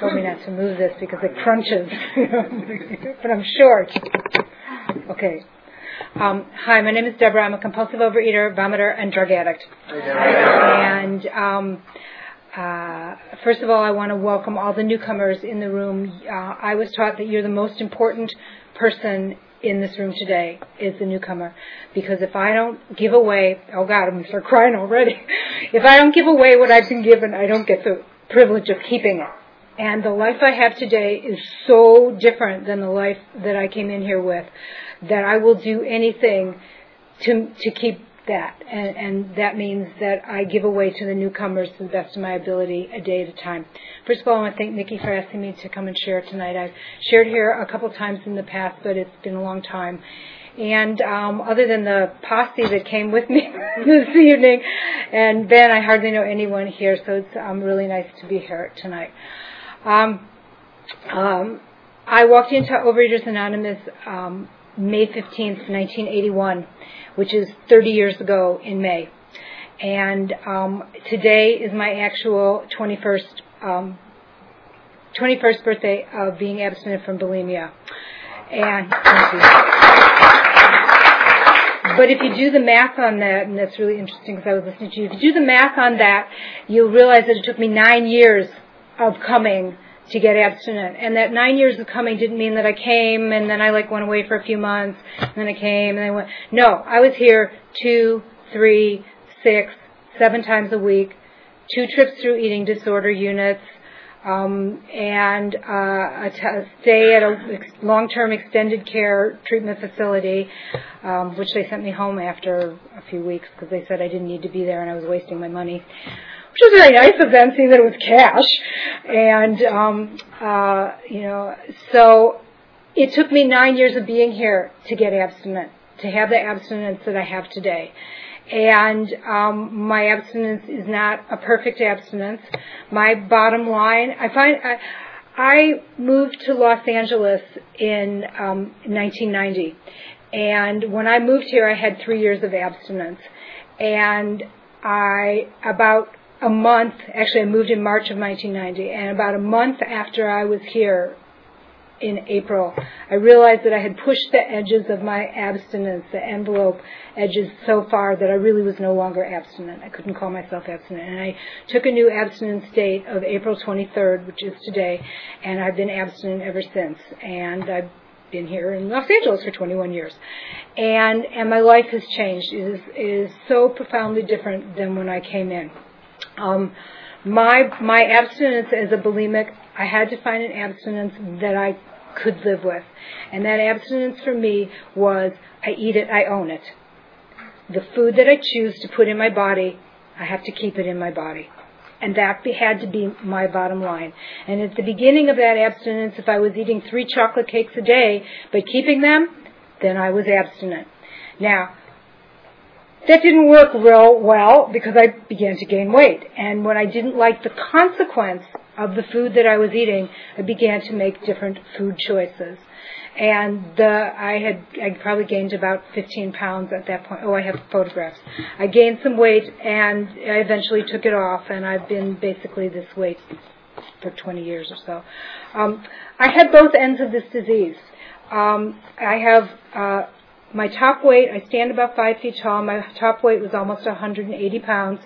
Told me not to move this because it crunches, but I'm short. Okay. Um, hi, my name is Deborah. I'm a compulsive overeater, vomiter, and drug addict. And um, uh, first of all, I want to welcome all the newcomers in the room. Uh, I was taught that you're the most important person in this room today is the newcomer because if I don't give away, oh God, I'm going to start crying already. if I don't give away what I've been given, I don't get the privilege of keeping it. And the life I have today is so different than the life that I came in here with that I will do anything to to keep that. And, and that means that I give away to the newcomers to the best of my ability a day at a time. First of all, I want to thank Nikki for asking me to come and share tonight. I've shared here a couple times in the past, but it's been a long time. And um, other than the posse that came with me this evening, and Ben, I hardly know anyone here, so it's um, really nice to be here tonight. Um, um, I walked into Overeaters Anonymous um, May 15th, 1981, which is 30 years ago in May. And um, today is my actual 21st 21st um, birthday of being abstinent from bulimia. And but if you do the math on that, and that's really interesting because I was listening to you, if you do the math on that, you'll realize that it took me nine years of coming to get abstinent. And that nine years of coming didn't mean that I came and then I like went away for a few months and then I came and I went. No, I was here two, three, six, seven times a week, two trips through eating disorder units, um, and uh, a, t- a stay at a ex- long-term extended care treatment facility, um, which they sent me home after a few weeks because they said I didn't need to be there and I was wasting my money which was very nice of them, seeing that it was cash. And, um, uh, you know, so it took me nine years of being here to get abstinent, to have the abstinence that I have today. And um, my abstinence is not a perfect abstinence. My bottom line, I find. I, I moved to Los Angeles in um, 1990, and when I moved here, I had three years of abstinence, and I about a month, actually I moved in March of 1990, and about a month after I was here in April, I realized that I had pushed the edges of my abstinence, the envelope edges so far that I really was no longer abstinent. I couldn't call myself abstinent. And I took a new abstinence date of April 23rd, which is today, and I've been abstinent ever since. And I've been here in Los Angeles for 21 years. And, and my life has changed. It is, it is so profoundly different than when I came in. Um, my my abstinence as a bulimic, I had to find an abstinence that I could live with, and that abstinence for me was I eat it, I own it. The food that I choose to put in my body, I have to keep it in my body. And that had to be my bottom line. And at the beginning of that abstinence, if I was eating three chocolate cakes a day, but keeping them, then I was abstinent. Now, that didn't work real well because I began to gain weight. And when I didn't like the consequence of the food that I was eating, I began to make different food choices. And the, I had, I probably gained about 15 pounds at that point. Oh, I have photographs. I gained some weight and I eventually took it off and I've been basically this weight for 20 years or so. Um, I had both ends of this disease. Um, I have, uh, my top weight, I stand about five feet tall. My top weight was almost 180 pounds,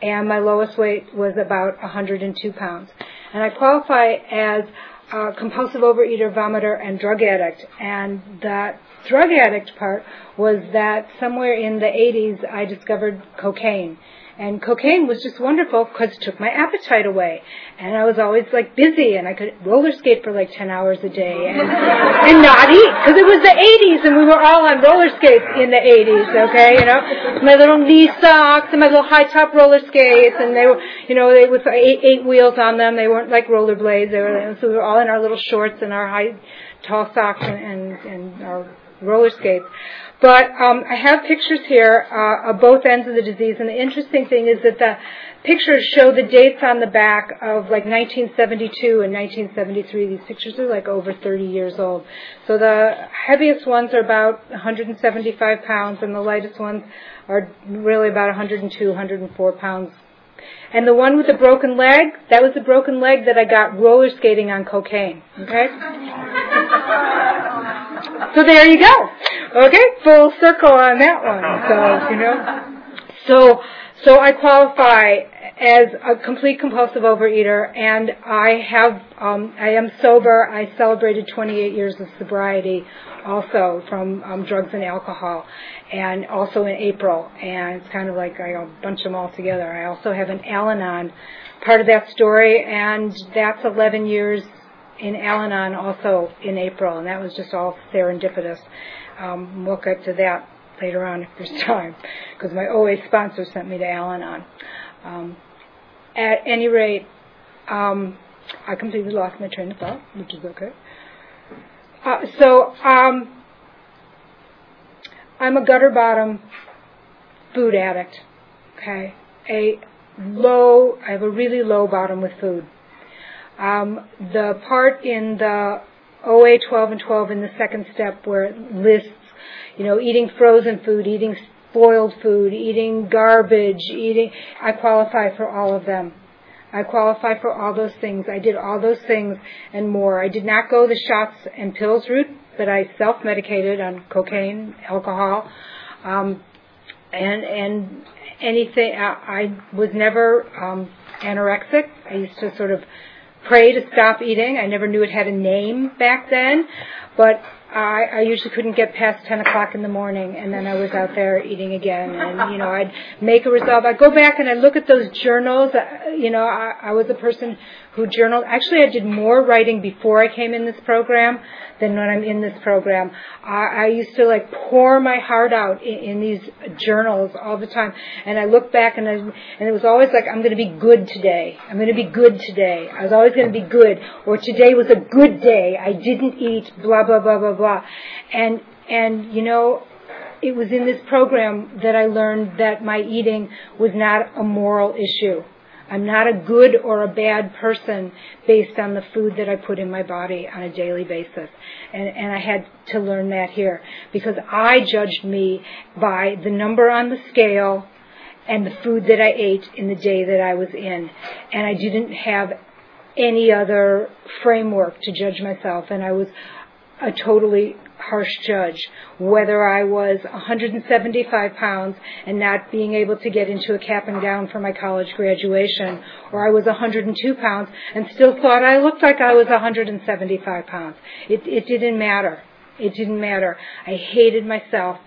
and my lowest weight was about 102 pounds. And I qualify as a compulsive overeater, vomiter, and drug addict. And that drug addict part was that somewhere in the 80s I discovered cocaine. And cocaine was just wonderful because it took my appetite away. And I was always like busy and I could roller skate for like 10 hours a day and, and not eat because it was the 80s and we were all on roller skates in the 80s, okay, you know. My little knee socks and my little high top roller skates and they were, you know, they with eight, eight wheels on them. They weren't like rollerblades. They were, so we were all in our little shorts and our high, tall socks and, and, and our roller skates. But um, I have pictures here uh, of both ends of the disease, and the interesting thing is that the pictures show the dates on the back of like 1972 and 1973. These pictures are like over 30 years old. So the heaviest ones are about 175 pounds, and the lightest ones are really about 102, 104 pounds. And the one with the broken leg, that was the broken leg that I got roller skating on cocaine. Okay? so there you go. Okay, full circle on that one. So, you know. So, so I qualify as a complete compulsive overeater and I have, um, I am sober. I celebrated 28 years of sobriety also from um, drugs and alcohol and also in April. And it's kind of like I bunch them all together. I also have an Al-Anon part of that story and that's 11 years in Al-Anon also in April, and that was just all serendipitous. Um, we'll get to that later on if there's time, because my OA sponsor sent me to Al-Anon. Um, at any rate, um, I completely lost my train of thought, which is okay. Uh, so um, I'm a gutter bottom food addict. Okay, a low. I have a really low bottom with food. Um, the part in the OA 12 and 12 in the second step where it lists, you know, eating frozen food, eating spoiled food, eating garbage, eating, I qualify for all of them. I qualify for all those things. I did all those things and more. I did not go the shots and pills route, but I self-medicated on cocaine, alcohol, um, and and anything. I, I was never um, anorexic. I used to sort of pray to stop eating. I never knew it had a name back then, but I, I usually couldn't get past 10 o'clock in the morning, and then I was out there eating again. And, you know, I'd make a resolve. I'd go back and I'd look at those journals. Uh, you know, I, I was a person who journaled. Actually, I did more writing before I came in this program than when I'm in this program. I, I used to like pour my heart out in, in these journals all the time, and I look back and I, and it was always like I'm going to be good today. I'm going to be good today. I was always going to be good, or today was a good day. I didn't eat blah blah blah blah blah, and and you know it was in this program that I learned that my eating was not a moral issue. I'm not a good or a bad person based on the food that I put in my body on a daily basis. And, and I had to learn that here because I judged me by the number on the scale and the food that I ate in the day that I was in. And I didn't have any other framework to judge myself. And I was a totally harsh judge whether I was 175 pounds and not being able to get into a cap and gown for my college graduation, or I was 102 pounds and still thought I looked like I was 175 pounds. It, it didn't matter. It didn't matter. I hated myself.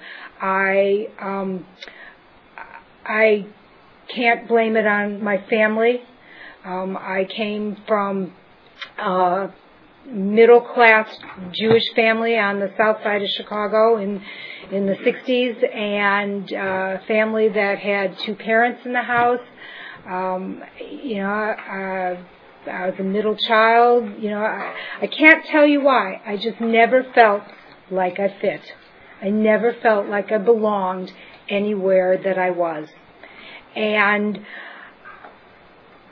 I um, I can't blame it on my family. Um, I came from uh, middle class Jewish family on the south side of Chicago in in the 60s and uh family that had two parents in the house. Um you know uh I was a middle child you know I, I can't tell you why. I just never felt like I fit. I never felt like I belonged anywhere that I was. And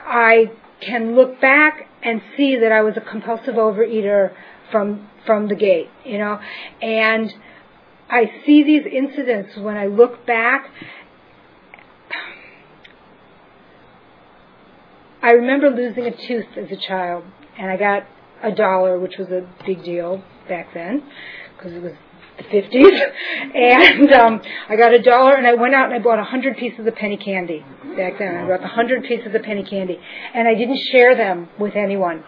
I can look back and see that I was a compulsive overeater from from the gate, you know, and I see these incidents when I look back. I remember losing a tooth as a child, and I got a dollar, which was a big deal back then because it was the 50s. And um, I got a dollar and I went out and I bought a hundred pieces of penny candy back then. I bought a hundred pieces of penny candy. And I didn't share them with anyone.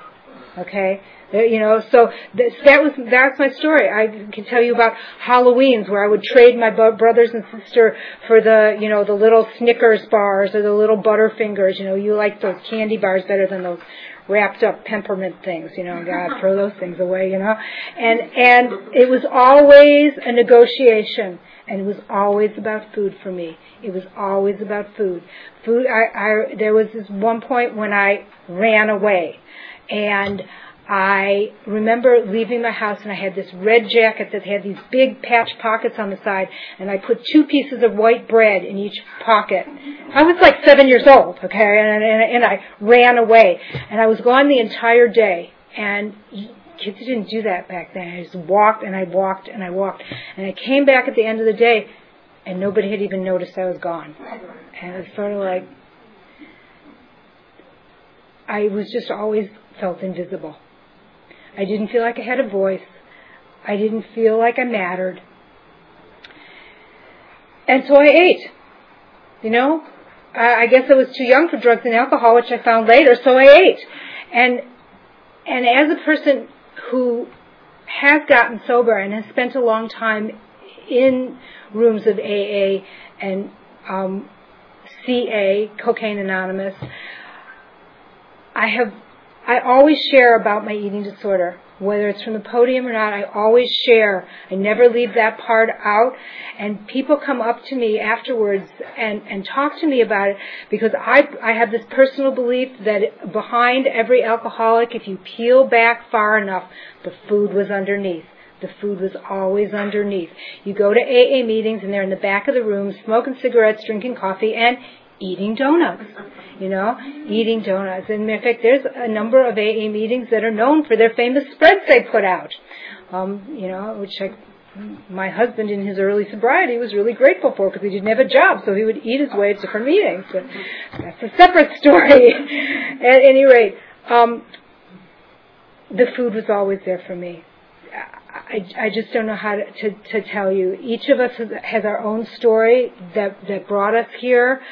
Okay? You know, so that was that's my story. I can tell you about Halloween's where I would trade my brothers and sister for the you know the little Snickers bars or the little Butterfingers. You know, you like those candy bars better than those wrapped up peppermint things. You know, God, throw those things away. You know, and and it was always a negotiation, and it was always about food for me. It was always about food. Food. I, I there was this one point when I ran away, and I remember leaving my house and I had this red jacket that had these big patch pockets on the side and I put two pieces of white bread in each pocket. I was like seven years old, okay, and, and, and I ran away and I was gone the entire day and kids didn't do that back then. I just walked and I walked and I walked and I came back at the end of the day and nobody had even noticed I was gone. And it was sort of like, I was just always felt invisible. I didn't feel like I had a voice. I didn't feel like I mattered. And so I ate. You know, I, I guess I was too young for drugs and alcohol, which I found later, so I ate. And and as a person who has gotten sober and has spent a long time in rooms of AA and um, CA, Cocaine Anonymous, I have I always share about my eating disorder. Whether it's from the podium or not, I always share. I never leave that part out. And people come up to me afterwards and, and talk to me about it because I, I have this personal belief that behind every alcoholic, if you peel back far enough, the food was underneath. The food was always underneath. You go to AA meetings and they're in the back of the room smoking cigarettes, drinking coffee, and eating donuts. You know, eating donuts. And in fact, there's a number of AA meetings that are known for their famous spreads they put out. Um, you know, which I, my husband in his early sobriety was really grateful for because he didn't have a job, so he would eat his way to different meetings. But that's a separate story. At any rate, um, the food was always there for me. I, I just don't know how to, to, to tell you. Each of us has, has our own story that, that brought us here,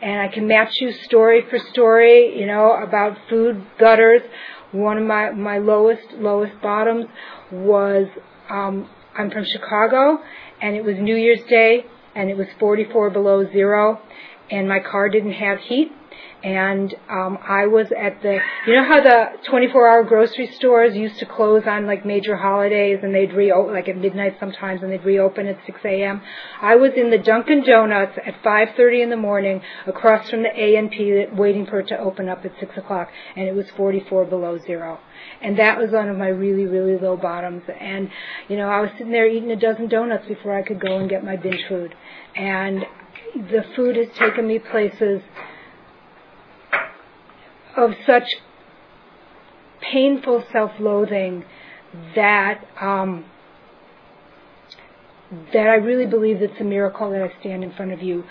and I can match you story for story, you know, about food gutters. One of my, my lowest, lowest bottoms was, um, I'm from Chicago, and it was New Year's Day, and it was 44 below zero, and my car didn't have heat, and um, I was at the, you know how the 24-hour grocery stores used to close on like major holidays, and they'd reopen like at midnight sometimes, and they'd reopen at 6 a.m. I was in the Dunkin' Donuts at 5:30 in the morning, across from the A and P, waiting for it to open up at 6 o'clock, and it was 44 below zero. And that was one of my really, really low bottoms. And, you know, I was sitting there eating a dozen donuts before I could go and get my binge food. And the food has taken me places of such painful self-loathing that um, that I really believe it's a miracle that I stand in front of you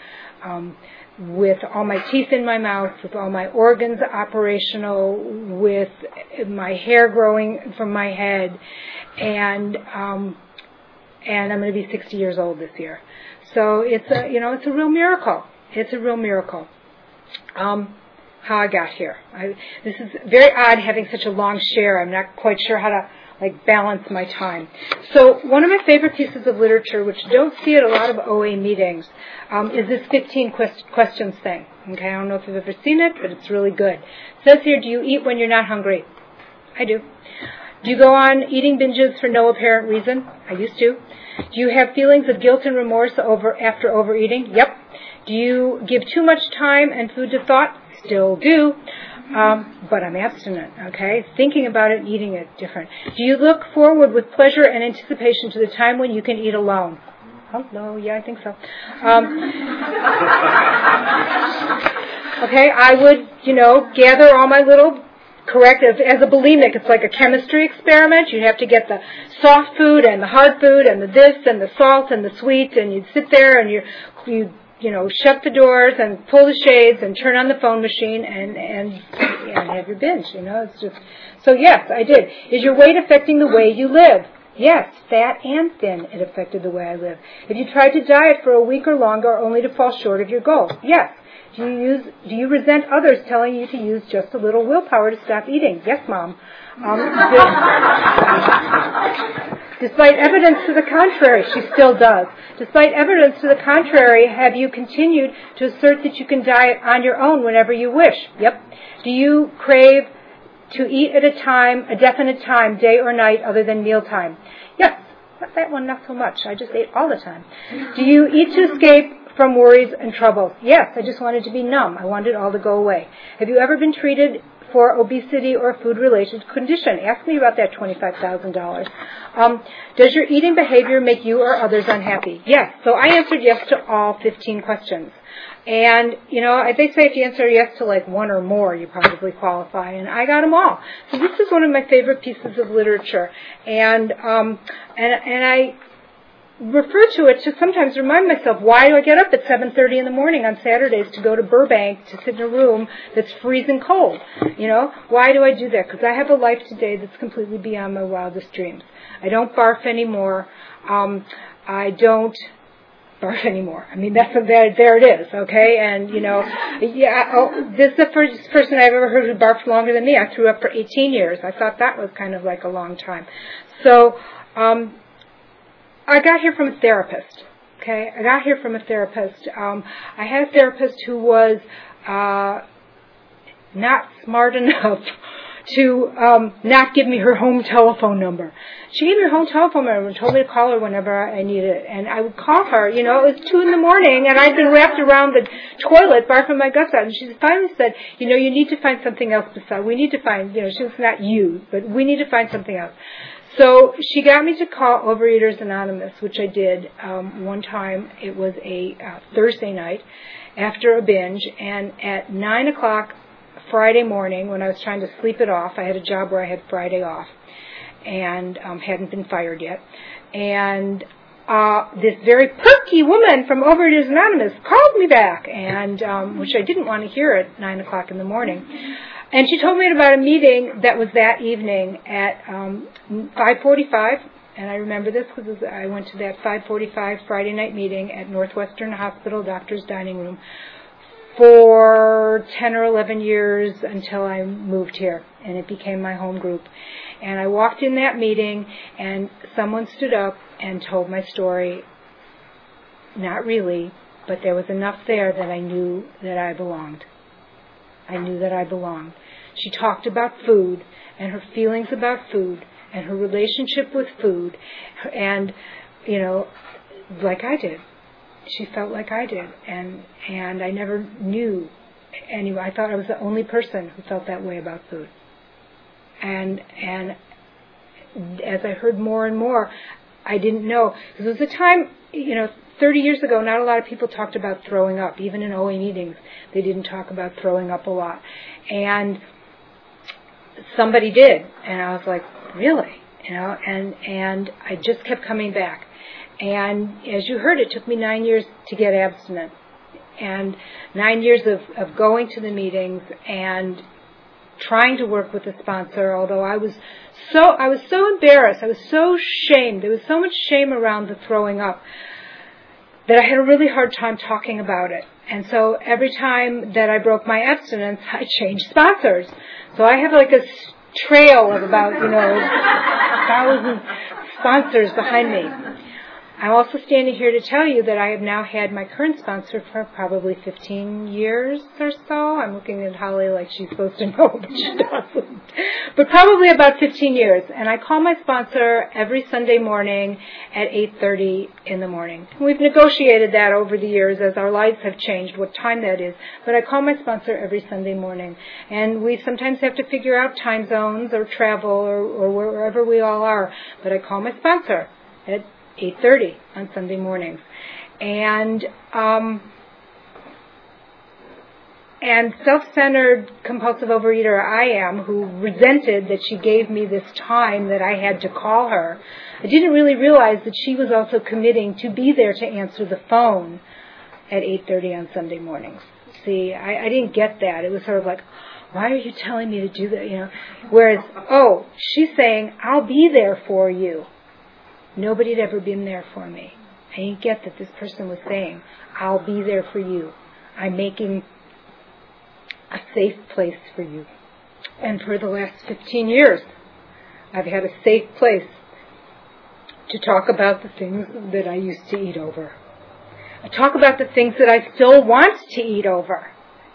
um, with all my teeth in my mouth, with all my organs operational, with my hair growing from my head, and um, and I'm going to be 60 years old this year. So it's a you know it's a real miracle. It's a real miracle. Um, how I got here. I, this is very odd having such a long share. I'm not quite sure how to like balance my time. So one of my favorite pieces of literature, which don't see at a lot of OA meetings, um, is this 15 quest- questions thing. Okay, I don't know if you've ever seen it, but it's really good. It says here, do you eat when you're not hungry? I do. Do you go on eating binges for no apparent reason? I used to. Do you have feelings of guilt and remorse over after overeating? Yep. Do you give too much time and food to thought? Still do, um, but I'm abstinent, okay? Thinking about it, eating it different. Do you look forward with pleasure and anticipation to the time when you can eat alone? Oh, no, yeah, I think so. Um, okay, I would, you know, gather all my little corrective as a bulimic it's like a chemistry experiment you'd have to get the soft food and the hard food and the this and the salt and the sweet and you'd sit there and you you you know, shut the doors and pull the shades and turn on the phone machine and and and have your binge. You know, it's just so. Yes, I did. Is your weight affecting the way you live? Yes, fat and thin, it affected the way I live. If you tried to diet for a week or longer only to fall short of your goal, yes. Do you use, do you resent others telling you to use just a little willpower to stop eating? Yes, mom. Um, despite evidence to the contrary, she still does. Despite evidence to the contrary, have you continued to assert that you can diet on your own whenever you wish? Yep. Do you crave to eat at a time, a definite time, day or night, other than mealtime? Yes. That one, not so much. I just ate all the time. Do you eat to escape from worries and troubles? Yes, I just wanted to be numb. I wanted it all to go away. Have you ever been treated for obesity or food related condition? Ask me about that $25,000. Um, does your eating behavior make you or others unhappy? Yes. So I answered yes to all 15 questions. And, you know, they say if you answer yes to like one or more, you probably qualify. And I got them all. So this is one of my favorite pieces of literature. And, um, and, and I refer to it to sometimes remind myself, why do I get up at 7.30 in the morning on Saturdays to go to Burbank to sit in a room that's freezing cold? You know, why do I do that? Because I have a life today that's completely beyond my wildest dreams. I don't barf anymore. Um, I don't barf anymore. I mean, that's a, there, there it is, okay? And, you know, yeah, oh, this is the first person I've ever heard who barfed longer than me. I threw up for 18 years. I thought that was kind of like a long time. So, um, I got here from a therapist. Okay, I got here from a therapist. Um, I had a therapist who was uh, not smart enough to um, not give me her home telephone number. She gave me her home telephone number and told me to call her whenever I needed it. And I would call her, you know, it was two in the morning and I'd been wrapped around the toilet barfing my guts out. And she finally said, you know, you need to find something else besides, we need to find, you know, she not you, but we need to find something else. So she got me to call Overeaters Anonymous, which I did um, one time. It was a uh, Thursday night after a binge, and at nine o'clock Friday morning, when I was trying to sleep it off, I had a job where I had Friday off, and um, hadn't been fired yet, and uh, this very perky woman from Overeaters Anonymous called me back, and um, which I didn't want to hear at nine o'clock in the morning. And she told me about a meeting that was that evening at um, 5:45, and I remember this because I went to that 5:45 Friday night meeting at Northwestern Hospital Doctor's Dining Room for 10 or 11 years until I moved here, and it became my home group. And I walked in that meeting, and someone stood up and told my story. Not really, but there was enough there that I knew that I belonged. I knew that I belonged. She talked about food and her feelings about food and her relationship with food and you know like I did. She felt like I did and and I never knew anyway. I thought I was the only person who felt that way about food. And and as I heard more and more, I didn't know because it was a time, you know, 30 years ago, not a lot of people talked about throwing up. Even in OA meetings, they didn't talk about throwing up a lot. And somebody did, and I was like, really, you know, and and I just kept coming back, and as you heard, it took me nine years to get abstinent, and nine years of of going to the meetings and trying to work with a sponsor, although I was so I was so embarrassed, I was so shamed. There was so much shame around the throwing up that I had a really hard time talking about it. And so every time that I broke my abstinence, I changed sponsors. So I have like a trail of about, you know, thousand sponsors behind me. I'm also standing here to tell you that I have now had my current sponsor for probably 15 years or so. I'm looking at Holly like she's supposed to know, but she doesn't. But probably about 15 years. And I call my sponsor every Sunday morning at 8.30 in the morning. We've negotiated that over the years as our lives have changed, what time that is. But I call my sponsor every Sunday morning. And we sometimes have to figure out time zones or travel or, or wherever we all are. But I call my sponsor at 8:30 on Sunday mornings, and um, and self-centered compulsive overeater I am, who resented that she gave me this time that I had to call her. I didn't really realize that she was also committing to be there to answer the phone at 8:30 on Sunday mornings. See, I, I didn't get that. It was sort of like, why are you telling me to do that? You know, whereas, oh, she's saying, I'll be there for you Nobody had ever been there for me. I didn't get that this person was saying, I'll be there for you. I'm making a safe place for you. And for the last 15 years, I've had a safe place to talk about the things that I used to eat over. I talk about the things that I still want to eat over.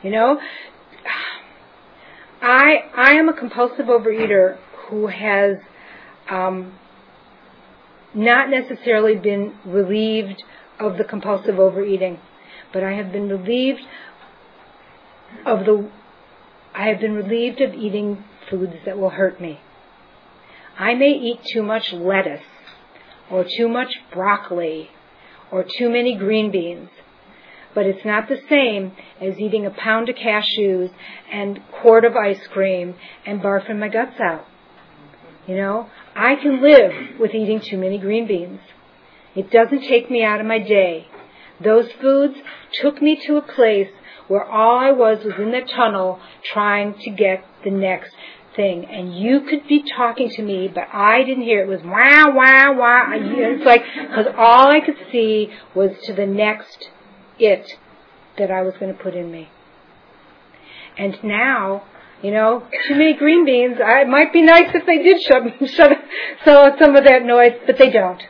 You know, I I am a compulsive overeater who has um, not necessarily been relieved of the compulsive overeating, but I have been relieved of the I have been relieved of eating foods that will hurt me. I may eat too much lettuce or too much broccoli or too many green beans. But it's not the same as eating a pound of cashews and quart of ice cream and barfing my guts out. You know, I can live with eating too many green beans. It doesn't take me out of my day. Those foods took me to a place where all I was was in the tunnel trying to get the next thing. And you could be talking to me, but I didn't hear it. It was wow, wow, wow. It's like, because all I could see was to the next it that I was going to put in me. And now, you know, too many green beans. I, it might be nice if they did shut, shut, so some of that noise, but they don't.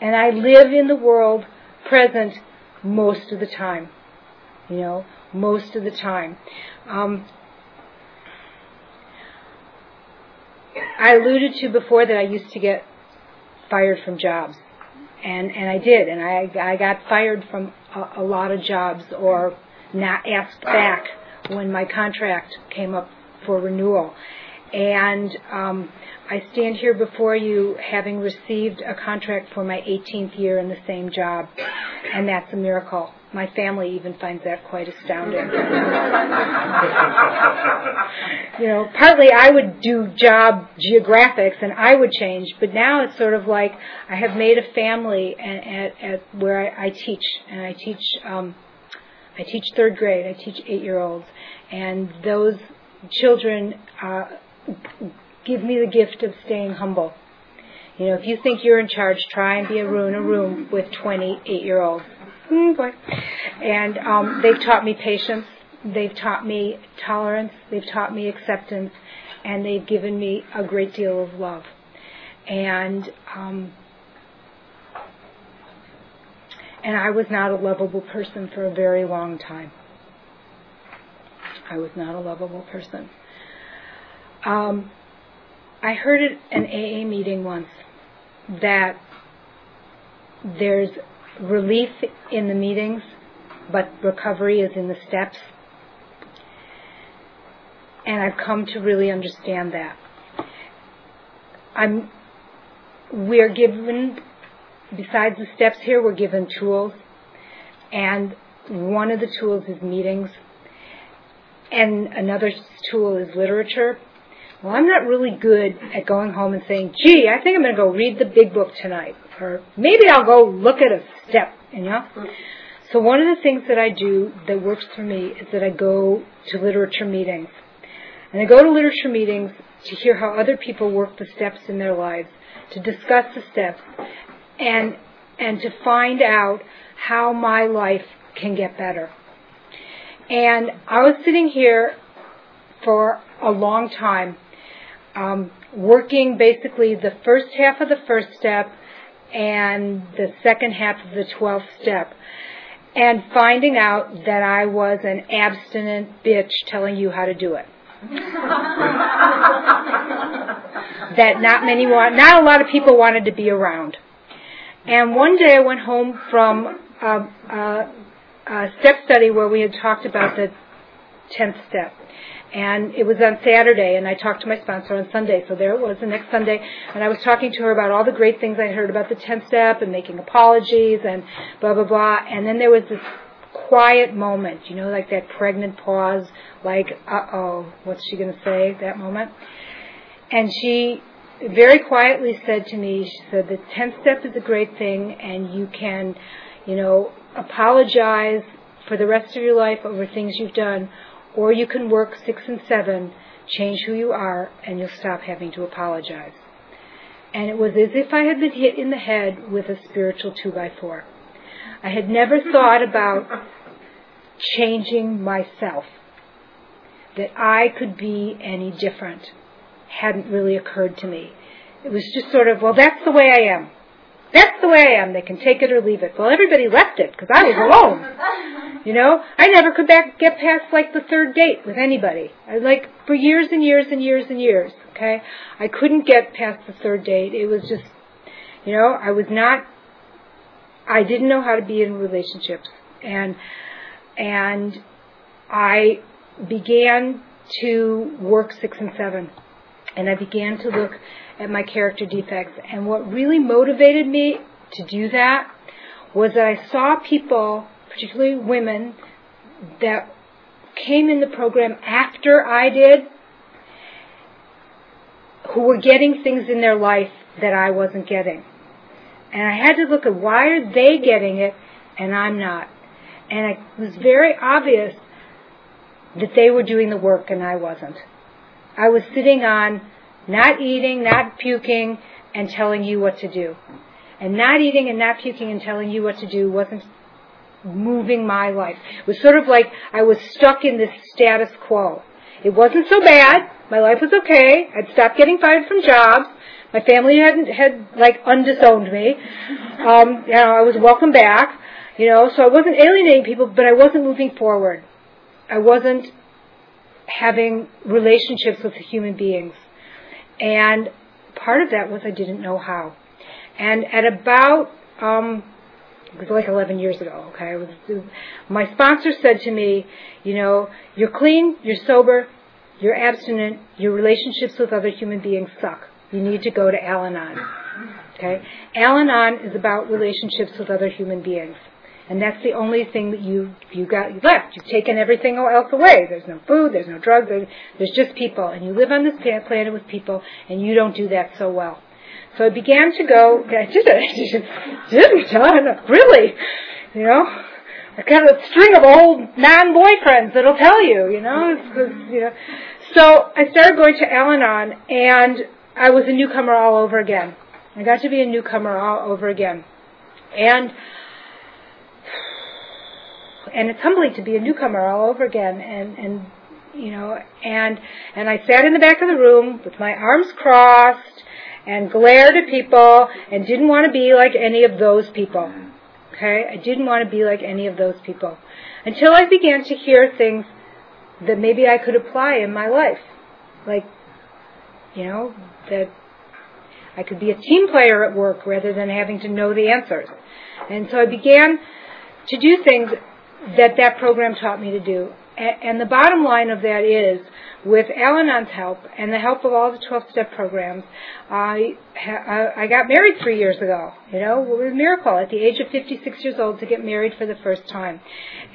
And I live in the world present most of the time. You know, most of the time. Um, I alluded to before that I used to get fired from jobs, and and I did, and I I got fired from a, a lot of jobs or not asked back when my contract came up for renewal, and um, I stand here before you having received a contract for my 18th year in the same job, and that's a miracle. My family even finds that quite astounding. you know, partly I would do job geographics and I would change, but now it's sort of like I have made a family at, at, at where I, I teach, and I teach. Um, I teach third grade. I teach eight-year-olds, and those children uh, give me the gift of staying humble. You know, if you think you're in charge, try and be a room, in a room with 28 year olds. Mm, boy. And um, they've taught me patience. They've taught me tolerance. They've taught me acceptance. And they've given me a great deal of love. And um, and I was not a lovable person for a very long time. I was not a lovable person. Um, I heard at an AA meeting once that there's relief in the meetings, but recovery is in the steps. And I've come to really understand that. I'm, we're given, besides the steps here, we're given tools. And one of the tools is meetings. And another tool is literature. Well, I'm not really good at going home and saying, gee, I think I'm going to go read the big book tonight. Or maybe I'll go look at a step, you know? So one of the things that I do that works for me is that I go to literature meetings. And I go to literature meetings to hear how other people work the steps in their lives, to discuss the steps, and, and to find out how my life can get better. And I was sitting here for a long time um, working basically the first half of the first step and the second half of the 12th step and finding out that I was an abstinent bitch telling you how to do it. that not many want, not a lot of people wanted to be around. And one day I went home from a, a, a step study where we had talked about the 10th step and it was on Saturday, and I talked to my sponsor on Sunday. So there it was the next Sunday, and I was talking to her about all the great things I heard about the 10th step and making apologies and blah, blah, blah. And then there was this quiet moment, you know, like that pregnant pause, like, uh oh, what's she going to say, that moment? And she very quietly said to me, she said, the 10th step is a great thing, and you can, you know, apologize for the rest of your life over things you've done or you can work six and seven, change who you are, and you'll stop having to apologize. And it was as if I had been hit in the head with a spiritual two by four. I had never thought about changing myself. That I could be any different hadn't really occurred to me. It was just sort of, well, that's the way I am. That's the way I am. They can take it or leave it. Well, everybody left it because I was alone. You know, I never could back, get past like the third date with anybody. I like for years and years and years and years. Okay, I couldn't get past the third date. It was just, you know, I was not. I didn't know how to be in relationships, and and I began to work six and seven, and I began to look at my character defects. And what really motivated me to do that was that I saw people, particularly women, that came in the program after I did, who were getting things in their life that I wasn't getting. And I had to look at why are they getting it and I'm not. And it was very obvious that they were doing the work and I wasn't. I was sitting on not eating, not puking, and telling you what to do. And not eating and not puking and telling you what to do wasn't moving my life. It was sort of like I was stuck in this status quo. It wasn't so bad. My life was okay. I'd stopped getting fired from jobs. My family hadn't had like undisowned me. Um, you know, I was welcome back. You know, so I wasn't alienating people, but I wasn't moving forward. I wasn't having relationships with human beings. And part of that was I didn't know how. And at about, um, it was like 11 years ago, okay, was, my sponsor said to me, you know, you're clean, you're sober, you're abstinent, your relationships with other human beings suck. You need to go to Al Anon. Okay? Al Anon is about relationships with other human beings. And that's the only thing that you you got left. You've taken everything else away. There's no food. There's no drugs. There's, there's just people, and you live on this planet with people, and you don't do that so well. So I began to go. I did it. Did John? Really? You know, a kind of string of old non-boyfriends that'll tell you. You know, it's, you know. So I started going to Al-Anon, and I was a newcomer all over again. I got to be a newcomer all over again, and and it's humbling to be a newcomer all over again and and you know and and I sat in the back of the room with my arms crossed and glared at people and didn't want to be like any of those people okay? I didn't want to be like any of those people until I began to hear things that maybe I could apply in my life. Like you know that I could be a team player at work rather than having to know the answers. And so I began to do things that that program taught me to do. And the bottom line of that is, with Al-Anon's help and the help of all the 12-step programs, I I got married three years ago. You know, it was a miracle at the age of 56 years old to get married for the first time,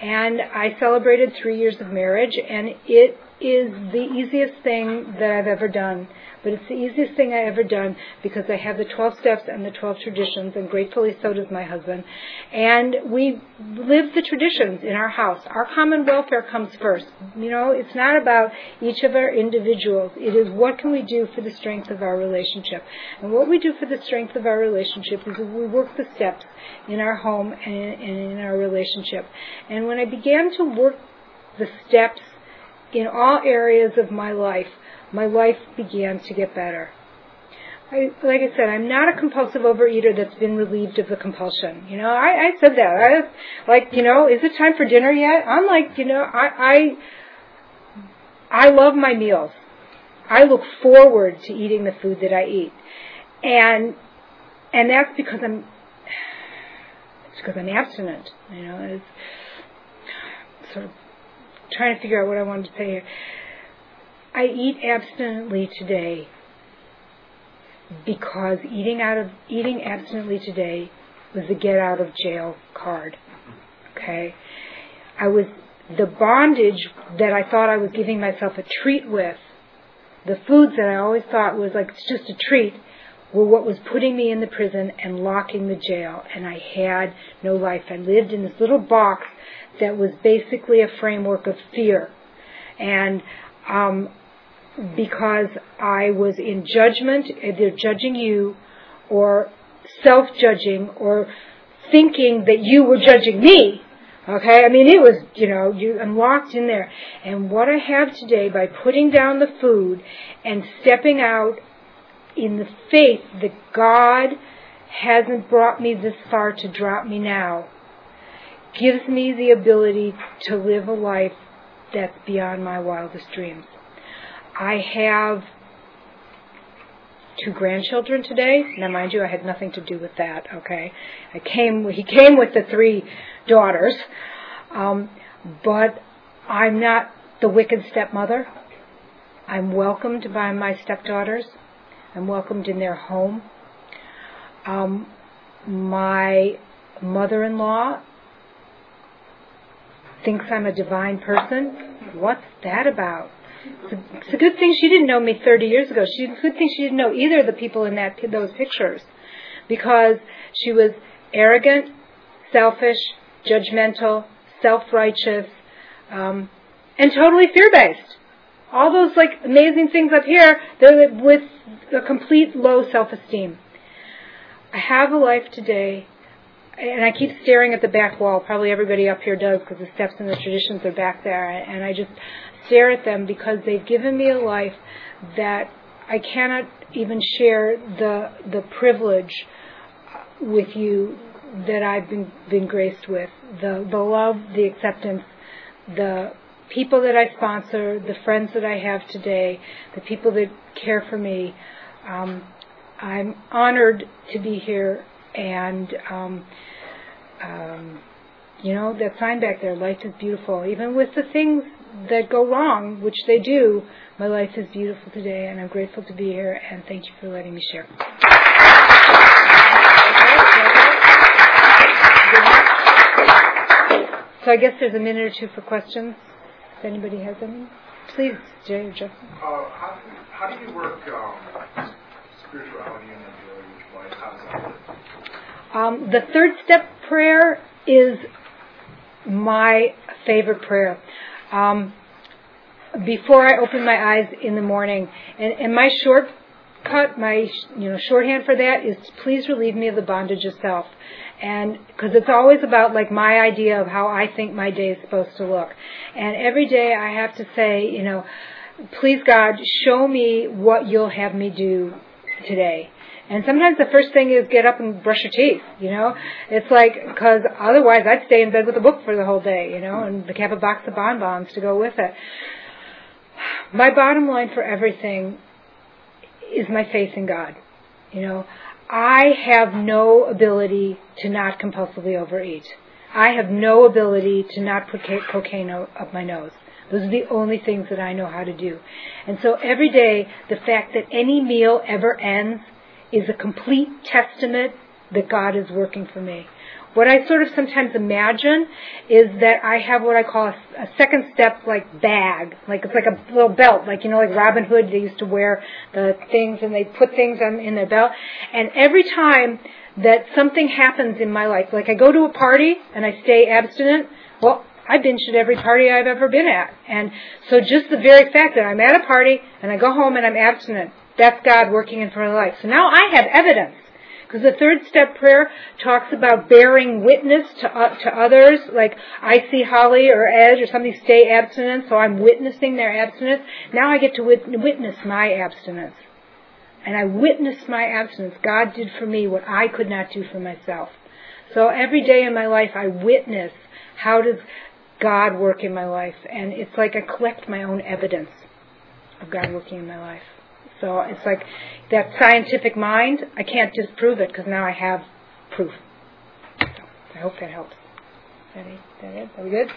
and I celebrated three years of marriage, and it is the easiest thing that I've ever done but it's the easiest thing I ever done because I have the 12 steps and the 12 traditions, and gratefully so does my husband. And we live the traditions in our house. Our common welfare comes first. You know, it's not about each of our individuals. It is what can we do for the strength of our relationship. And what we do for the strength of our relationship is we work the steps in our home and in our relationship. And when I began to work the steps in all areas of my life, my life began to get better. I, like I said, I'm not a compulsive overeater that's been relieved of the compulsion. You know, I, I said that. I like, you know, is it time for dinner yet? I'm like, you know, I, I, I love my meals. I look forward to eating the food that I eat, and and that's because I'm it's because I'm abstinent. You know, it's sort of trying to figure out what I wanted to say here. I eat abstinently today because eating out of eating abstinently today was the get out of jail card. Okay? I was the bondage that I thought I was giving myself a treat with, the foods that I always thought was like it's just a treat, were what was putting me in the prison and locking the jail. And I had no life. I lived in this little box that was basically a framework of fear. And um, because I was in judgment, either judging you or self-judging or thinking that you were judging me. Okay, I mean it was, you know, you I'm locked in there. And what I have today by putting down the food and stepping out in the faith that God hasn't brought me this far to drop me now gives me the ability to live a life that's beyond my wildest dreams. I have two grandchildren today. Now, mind you, I had nothing to do with that. Okay, I came. He came with the three daughters, um, but I'm not the wicked stepmother. I'm welcomed by my stepdaughters. I'm welcomed in their home. Um, my mother-in-law thinks I'm a divine person. What's that about? It's a, good thing she didn't know me 30 years ago. She, it's a good thing she didn't know either of the people in that those pictures, because she was arrogant, selfish, judgmental, self-righteous, um, and totally fear-based. All those like amazing things up here, they're with a complete low self-esteem. I have a life today and I keep staring at the back wall. Probably everybody up here does because the steps and the traditions are back there. And I just stare at them because they've given me a life that I cannot even share the the privilege with you that I've been been graced with. The the love, the acceptance, the people that I sponsor, the friends that I have today, the people that care for me. Um, I'm honored to be here and um, um, you know that sign back there life is beautiful. Even with the things that go wrong which they do my life is beautiful today and i'm grateful to be here and thank you for letting me share. So i guess there's a minute or two for questions. If anybody has any please jay or justin. Uh, how, do you, how do you work um, spirituality in your life how does that work um, the third step prayer is my favorite prayer. Um, before I open my eyes in the morning, and, and my shortcut, my you know shorthand for that is please relieve me of the bondage of self, and because it's always about like my idea of how I think my day is supposed to look, and every day I have to say, you know, please God, show me what you'll have me do today and sometimes the first thing is get up and brush your teeth, you know? It's like, because otherwise I'd stay in bed with a book for the whole day, you know, and have a box of bonbons to go with it. My bottom line for everything is my faith in God. You know, I have no ability to not compulsively overeat. I have no ability to not put cocaine up my nose. Those are the only things that I know how to do. And so every day, the fact that any meal ever ends is a complete testament that God is working for me. What I sort of sometimes imagine is that I have what I call a, a, second step like bag, like it's like a little belt, like you know, like Robin Hood. They used to wear the things and they put things on in their belt. And every time that something happens in my life, like I go to a party and I stay abstinent, well, I binge at every party I've ever been at. And so just the very fact that I'm at a party and I go home and I'm abstinent, that's God working in front of life. So now I have evidence. Because the third step prayer talks about bearing witness to, uh, to others, like I see Holly or Ed or somebody stay abstinent, so I'm witnessing their abstinence. Now I get to wit- witness my abstinence. And I witness my abstinence. God did for me what I could not do for myself. So every day in my life I witness how does God work in my life. And it's like I collect my own evidence of God working in my life. So it's like that scientific mind, I can't disprove it because now I have proof. So I hope that helps. Is that that it? Are we good?